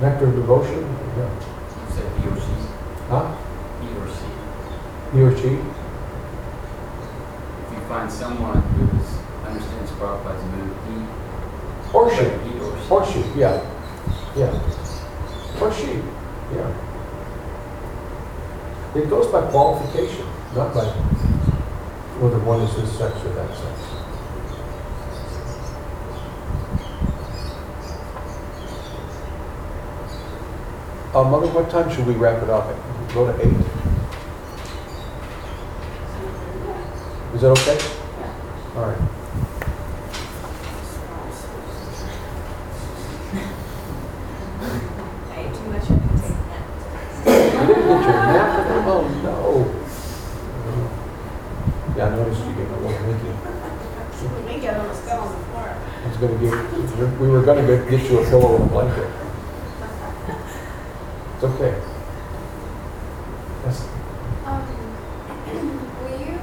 Nectar of devotion, yeah. You said he or she, Huh? he or she. He or she? If you find someone who is, understands Prabhupada's mood, he. Or she. He or she. Or she, yeah. Yeah. Or she, yeah. It goes by qualification, not by whether one is this sex or that sex. Uh, Mother, what time should we wrap it up? Go to eight? Is that okay? All right. I ate too much, I can take a nap. You didn't get your nap? Oh, no. Yeah, I noticed you getting a little winky. Me get almost fell on the floor. I was gonna get, we were gonna get get you a pillow and a blanket. It's okay. Yes, Um, will you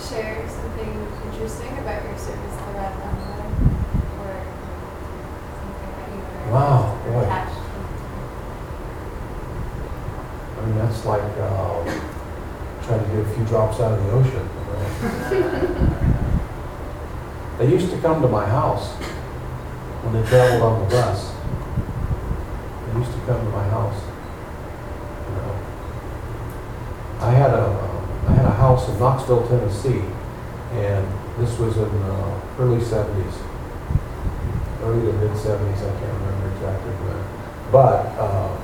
share something interesting about your service to Red Llama? Or something that you were Wow, boy. attached to? I mean, that's like, uh, trying to get a few drops out of the ocean. you know. They used come to my house when they traveled on the bus. They used to come to my house. You know. I had a, I had a house in Knoxville, Tennessee, and this was in the early seventies. Early to mid seventies, I can't remember exactly when. But, uh,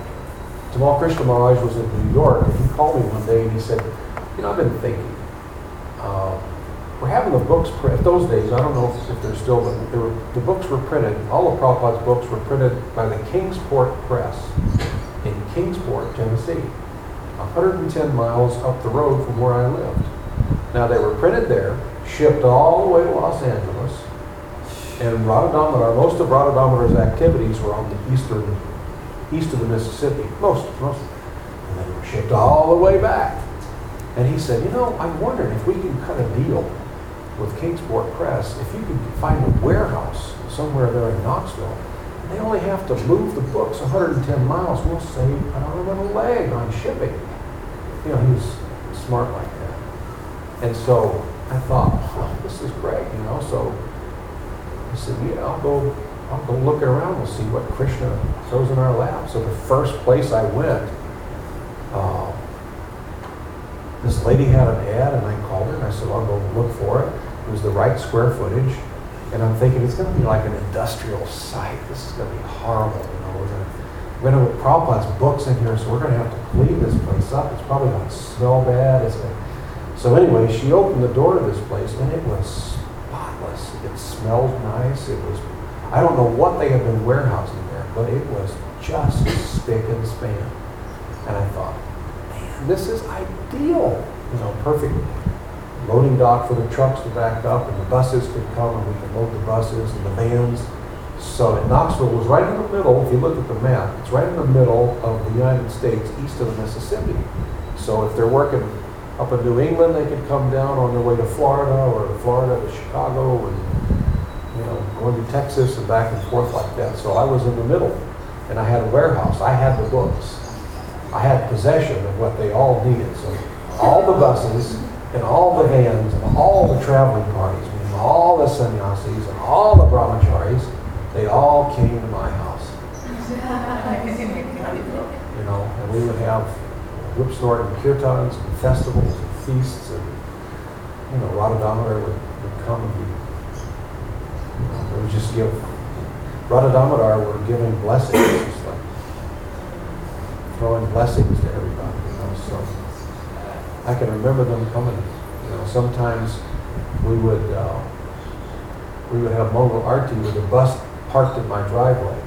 Tamal Krishna Maharaj was in New York, and he called me one day and he said, you know, I've been thinking, uh, we're having the books, pr- at those days, I don't know if, if they're still, but they were, the books were printed, all of Prabhupada's books were printed by the Kingsport Press in Kingsport, Tennessee, 110 miles up the road from where I lived. Now, they were printed there, shipped all the way to Los Angeles, and Radhadamodar, most of Radhadamodar's activities were on the eastern, east of the Mississippi, most, most. And they were shipped all the way back. And he said, you know, I'm wondering if we can cut a deal with Kingsport Press, if you could find a warehouse somewhere there in Knoxville, they only have to move the books 110 miles, we'll save an arm and a leg on shipping. You know, he was smart like that. And so I thought, oh, this is great, you know, so I said, yeah, I'll go I'll go looking around, we'll see what Krishna throws in our lap. So the first place I went, uh, this lady had an ad and I called her and I said, I'll go look for it. It was the right square footage. And I'm thinking it's going to be like an industrial site. This is going to be horrible. You know, we're going to, we're going to Prabhupada's books in here, so we're going to have to clean this place up. It's probably going to smell bad. It's gonna... So anyway, she opened the door to this place and it was spotless. It smelled nice. It was, I don't know what they had been warehousing there, but it was just spick and span. And I thought, man, this is ideal. You know, perfect loading dock for the trucks to back up and the buses could come and we could load the buses and the vans. So Knoxville was right in the middle, if you look at the map, it's right in the middle of the United States east of the Mississippi. So if they're working up in New England, they could come down on their way to Florida or Florida to Chicago and, you know, going to Texas and back and forth like that. So I was in the middle and I had a warehouse. I had the books. I had possession of what they all needed. So all the buses and all the vans and all the traveling parties, meaning all the sannyasis and all the brahmacharis, they all came to my house. You know, and we would have whip snort and kirtans and festivals and feasts and, you know, Radha Damodar would, would come and we, you know, would just give, Radha Damodar were giving blessings, just like throwing blessings to everybody, you know, so. I can remember them coming, you know, sometimes we would, uh, we would have Mongol Arti with a bus parked in my driveway.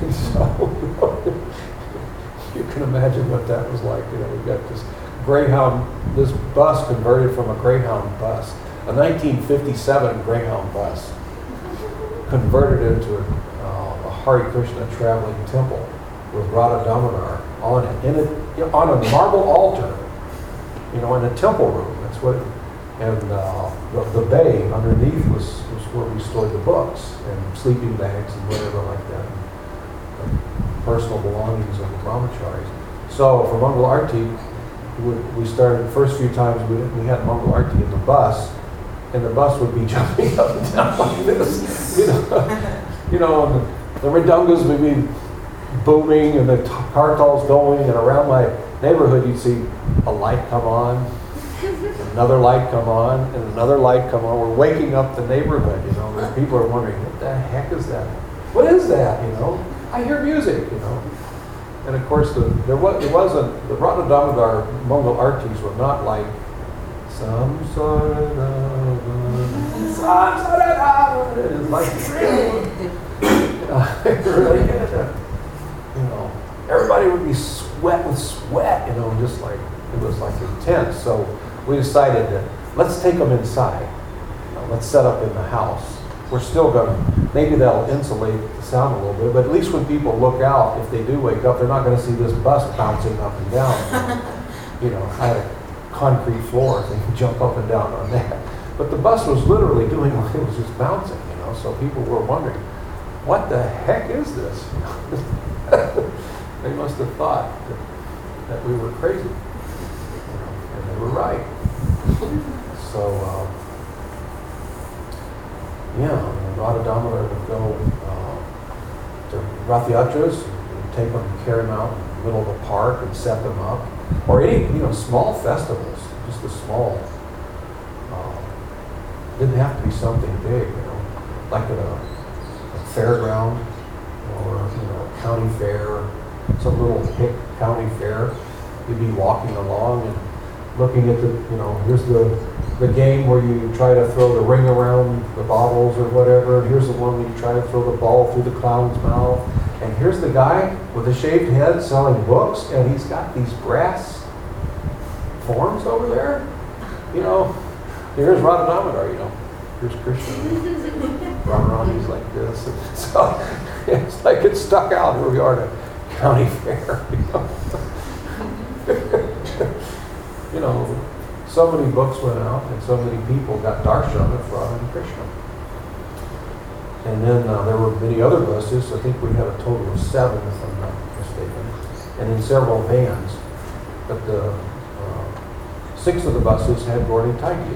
So, you can imagine what that was like, you know, we got this Greyhound, this bus converted from a Greyhound bus, a 1957 Greyhound bus, converted into a, uh, a Hare Krishna traveling temple with Radha Damodar on it, in a, on a marble altar you know, in a temple room. That's what, and uh, the, the bay underneath was, was where we stored the books and sleeping bags and whatever like that, and personal belongings of the brahmacharis. So for Mongol Arti, we, we started the first few times we, we had Mongol Arti in the bus, and the bus would be jumping up and down like this, you know, you know, the, the mridangas would be booming and the t- kartals going, and around my neighborhood, you'd see a light come on, another light come on, and another light come on. We're waking up the neighborhood, you know. And people are wondering, what the heck is that? What is that, you know? I hear music, you know. And of course, the, there was there wasn't the Radha Damodar Mongol artis were not like Samsara. It's like really, you know, everybody would be sweat with sweat, you know, just like it was like intense. So we decided that let's take them inside. You know, let's set up in the house. We're still going to, maybe that'll insulate the sound a little bit, but at least when people look out, if they do wake up, they're not going to see this bus bouncing up and down. you know, I had a concrete floor, they could jump up and down on that. But the bus was literally doing what it was just bouncing, you know, so people were wondering, what the heck is this? they must have thought that, that we were crazy. And they were right. so, uh, yeah, Radha would go uh, to Rath Yatras, and take them and carry them out in the middle of a park and set them up. Or any, you know, small festivals, just a small, uh, didn't have to be something big, you know, like at a, a fairground or, you know, a county fair, some little hick county fair. You'd be walking along and looking at the, you know, here's the, the game where you try to throw the ring around the bottles or whatever. And here's the one where you try to throw the ball through the clown's mouth. And here's the guy with a shaved head selling books, and he's got these brass forms over there. You know, here's Radha Damodar, you know. Here's Krishna. Radharani's like this. And so it's like it's stuck out. Here we are county fair. You know, you know so many books went out, and so many people got darshan and Krishna. And then uh, there were many other buses. I think we had a total of seven, if I'm not mistaken, and then several vans. But the uh, six of the buses had Gaura Nitais.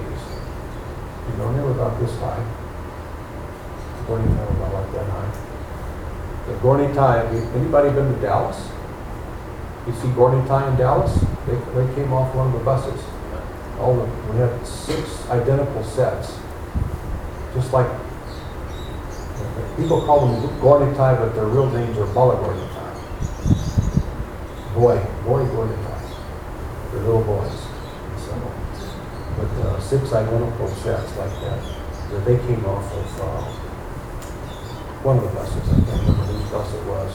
You know, they were about this high. Tie was about like that high. The Gaura Nitai, anybody been to Dallas? You see Gaura Nitai in Dallas? They, they came off one of the buses. All the, we had six identical sets, just like, people call them Gaura Nitai, but their real names are Bala Gaura Nitai. Boy, boy Gaura Nitai. They're little boys. So, but uh, six identical sets like that, that they came off of uh, one of the buses. I can't remember whose bus it was.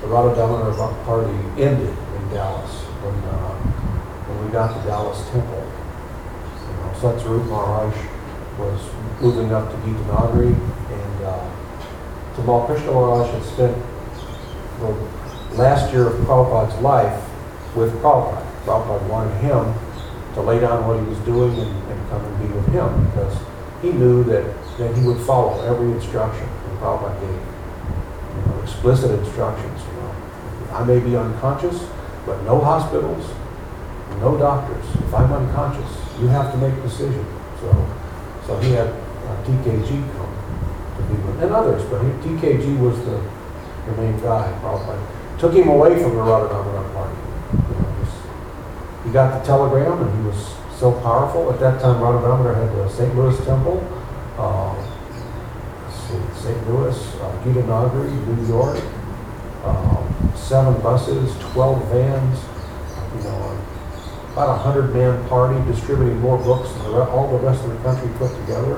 The Radha Damodar party ended in Dallas when, uh, when we got to Dallas Temple. You know, Maharaj was moving up to Gitanagari and uh, Tamal Krishna Maharaj had spent the last year of Prabhupada's life with Prabhupada. Prabhupada wanted him to lay down what he was doing and, and come and be with him because he knew that, that he would follow every instruction Prabhupada gave. You know, explicit instructions, you know. I may be unconscious, but no hospitals, no doctors. If I'm unconscious, you have to make a decision. So, so he had uh, TKG come to be with, and others, but he, TKG was the, the main guy, Prabhupada. Took him away from the Radharani party. You know, just- he got the telegram and he was so powerful. At that time, Radharani had the St. Louis Temple, uh, St. Louis, uh, Nagari, New York, um, seven buses, 12 vans, you know, about a hundred man party distributing more books than the re- all the rest of the country put together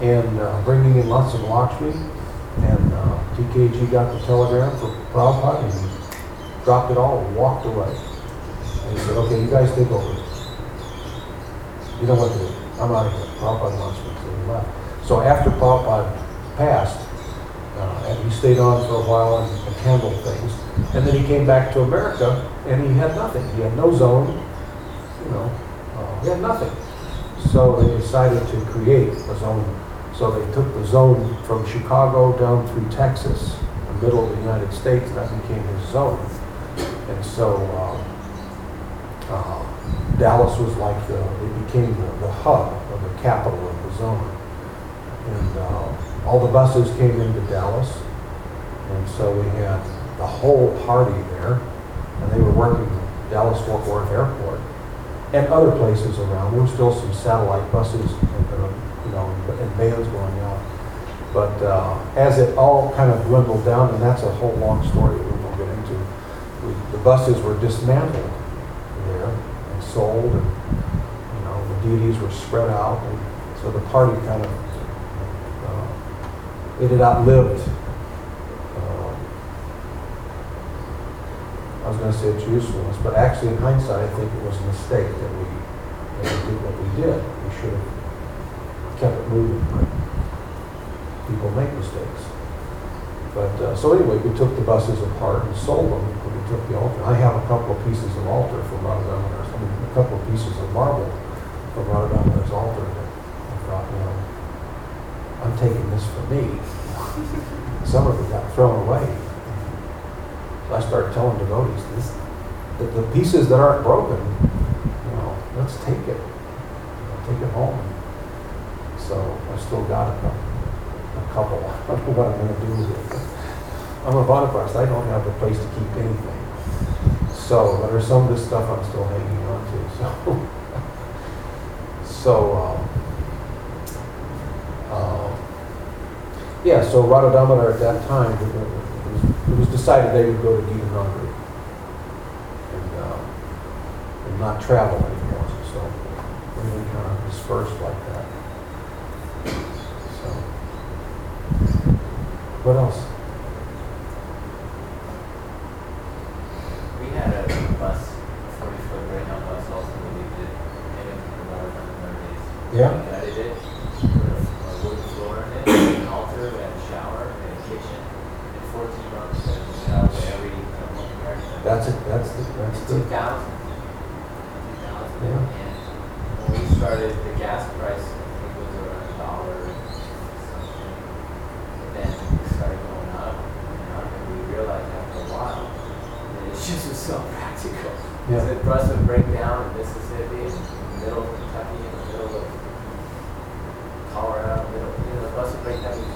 and uh, bringing in lots of Lakshmi. And uh, TKG got the telegram for Prabhupada and he dropped it all and walked away. And he said, okay, you guys take over. You know what to do. I'm out of here. Prabhupada wants me to. So after Prabhupada passed, uh, and he stayed on for a while and, and handled things. And then he came back to America and he had nothing. He had no zone, you know, uh, he had nothing. So they decided to create a zone. So they took the zone from Chicago down through Texas, the middle of the United States, and that became his zone. And so uh, uh, Dallas was like the, it became the, the hub or the capital of the zone. And uh, all the buses came into Dallas. And so we had the whole party there. And they were working Dallas Fort Worth Airport and other places around. There were still some satellite buses, and, uh, you know, and vans going out. But uh, as it all kind of dwindled down, and that's a whole long story that we won't get into, we, the buses were dismantled there and sold, and you know the duties were spread out, and so the party kind of it had outlived. Uh, I was going to say its usefulness, but actually in hindsight, I think it was a mistake that we, that we did what we did. We should have kept it moving, people make mistakes. But, uh, so anyway, we took the buses apart and sold them, we took the altar. I have a couple of pieces of altar from Radharani's, I mean, a couple of pieces of marble from Radharani's altar that I thought, you know, I'm taking this for me. Some of it got thrown away. So I started telling devotees, this, the, the pieces that aren't broken, you know, let's take it. Know, take it home. So I still got a couple. A couple. I don't know what I'm going to do with it. I'm a vanaprastha. I don't have a place to keep anything. So, there's some of this stuff I'm still hanging on to. So, so um, uh, yeah. So Radha at that time, it was, it was decided they would go to Gita and, uh, and not travel anymore. So everything kind of dispersed like that. So, what else? We had a bus, a forty foot Greyhound bus also that we did, and it was about hundred days. Yeah. We gutted it, put a, a wood floor in it, an altar, we had a shower, we had a kitchen, and fourteen months, and we had every couple of years. That's it. That's the. That's Two the. thousand. Two thousand, Yeah. and when we started, the gas price, I think was around a dollar something. But then it started going up and up, and we realized after a while, that it just was so practical. Yeah. The bus would break down in Mississippi, in the middle of Kentucky, in the middle of Colorado, middle, you know, the bus would break down here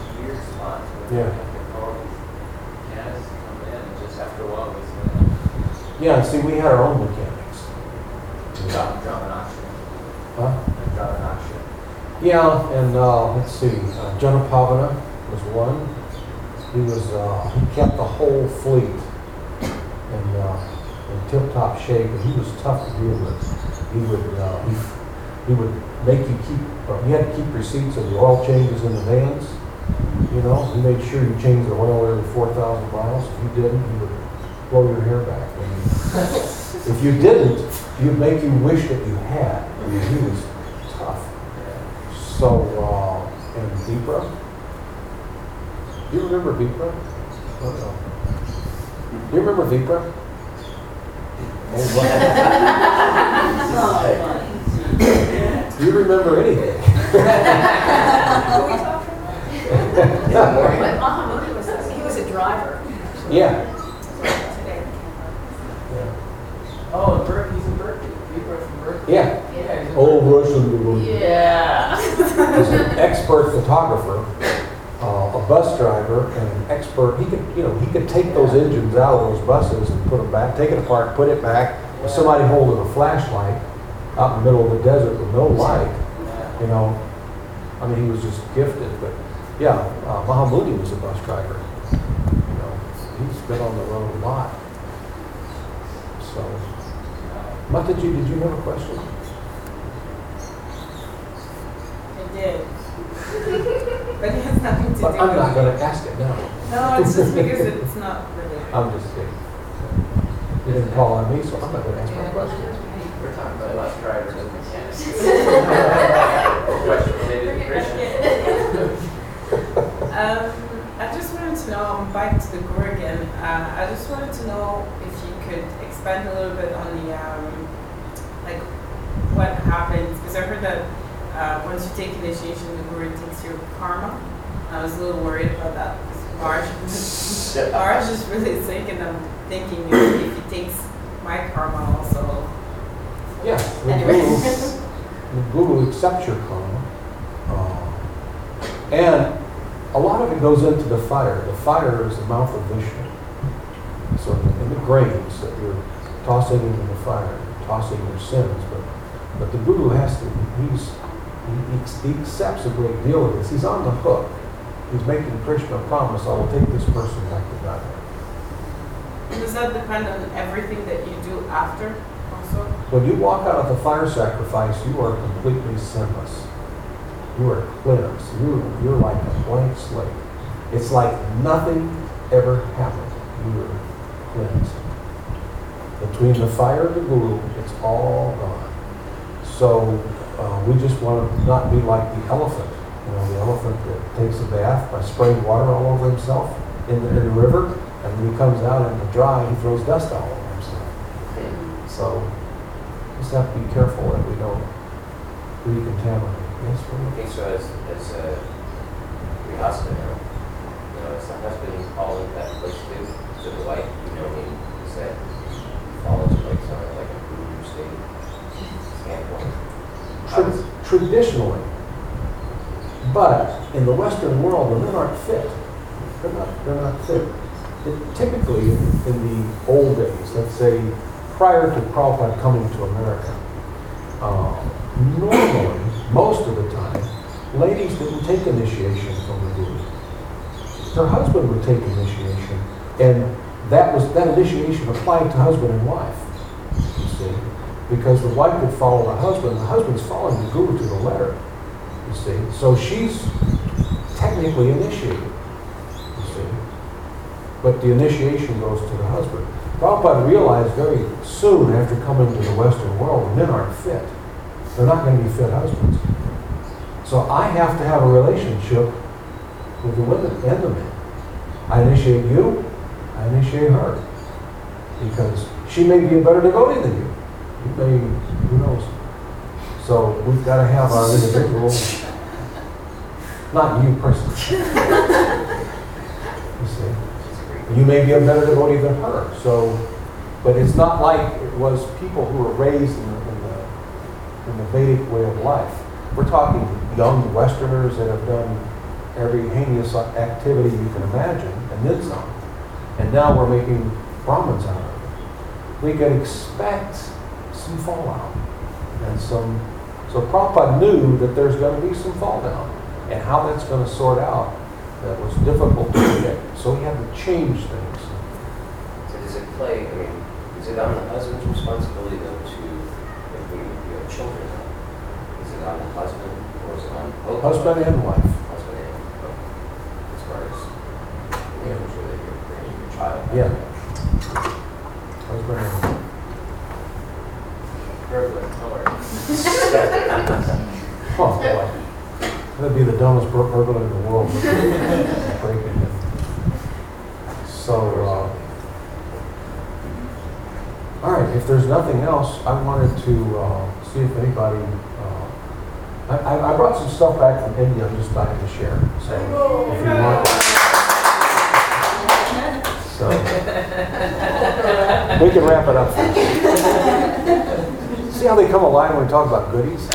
Yeah, and see, we had our own mechanics. Drop, drop an auction, Huh? drop an auction. Yeah, and, uh, let's see, uh, Jonah Pavana was one. He was, uh, he kept the whole fleet in, uh, in tip-top shape, and he was tough to deal with. He would, uh, he, he would make you keep, uh, he had to keep receipts of the oil changes in the vans. You know, he made sure you changed the oil every four thousand miles. If you didn't, he would blow your hair back. And If you didn't, he'd make you wish that you had. I mean, he was tough. So, uh, and Vipra. Do you remember Vipra? Oh, no. Do you remember Vipra? Oh, wow. Do you remember anything? Who are we talking about? Yeah. But Mahamudi was, a- he was a driver. Yeah. Today. Yeah. Oh, Berkeley, he's in Berkeley, people are from Berkeley. Yeah. Yeah. he's in Old Berkeley. Russian. Yeah. He's an expert photographer, uh, a bus driver, and an expert, he could, you know, he could take those engines out of those buses and put them back, take it apart, put it back, with somebody holding a flashlight out in the middle of the desert with no light, you know. I mean, he was just gifted, but, yeah, uh, Mahamudi was a bus driver. You know, he's been on the road a lot. So, Mataji, did you have a question? I did. But it has nothing to do But with I'm not gonna ask it now. No, it's just because it's not related. I'm just kidding. You didn't call on me, so I'm not gonna ask my question. We're talking about bus drivers and mechanics. Question related to Christian. Um, I just wanted to know, I'm back to the GUR again. Uh, I just wanted to know if you could expand a little bit on the, um, like, what happens, because I heard that uh, once you take initiation, the guru takes your karma. I was a little worried about that because Marge, Marge is really sick, and I'm thinking if, if he takes my karma also. Yeah, the Anyway. guru, the guru accepts your karma. Uh, And a lot of it goes into the fire. The fire is the mouth of Vishnu. So in the grains that you're tossing into the fire, tossing your sins, but, but the guru has to, he's, he, he accepts a great deal of this. He's on the hook. He's making Krishna a promise, I will take this person back to Godhead. Does that depend on everything that you do after also? When you walk out of the fire sacrifice, you are completely sinless. You are cleansed. You're, you're like a blank slate. It's like nothing ever happened. You are cleansed. Between the fire and the guru, it's all gone. So uh, we just want to not be like the elephant. You know, the elephant that takes a bath by spraying water all over himself in the, in the river, and when he comes out in the dry, he throws dust all over himself. So just have to be careful that we don't recontaminate. Yes, I William? think so as, as a, your husband, you know, as the husband, he's all that place too, to the wife, you know, he, he said, follows like something like a guru state standpoint. How does- Tra- Traditionally, but in the Western world, the men aren't fit. They're not, they're not fit. It- Typically, in, in the old days, let's say prior to Prabhupada coming to America, uh, normally, most of the time, ladies didn't take initiation from the guru. Her husband would take initiation, and that was, that initiation applied to husband and wife, you see. Because the wife would follow the husband, and the husband's following the guru to the letter, you see. So she's technically initiated, you see. But the initiation goes to the husband. Prabhupada realized very soon after coming to the Western world, men aren't fit. They're not going to be fit husbands. So I have to have a relationship with the women and the men. I initiate you, I initiate her. Because she may be a better devotee than you. You may, who knows? So we've got to have our individual, not you personally. You may be a better devotee than her. So, but it's not like it was people who were raised in the, in the, in the Vedic way of life. We're talking young Westerners that have done every heinous activity you can imagine, and then some. And now we're making Brahmins out of it. we can expect some fallout and some, so Prabhupada knew that there's gonna be some fall down. And how that's gonna sort out, that was difficult to predict. So he had to change things. So does it play, I mean, is it on the husband's responsibility though to, if we, you have children, is it on the husband or is it on both? Husband and wife. Husband and, both, as far as making sure that you're bringing your child. back. Yeah. Husband and wife. Burglar, don't. Oh, boy. That'd be the dumbest bur- burglar in the world. Breaking it. So, uh, all right, if there's nothing else, I wanted to, uh, see if anybody, uh, I, I I brought some stuff back from India, I'm just dying to share, so if you want. So, we can wrap it up. See how they come alive when we talk about goodies?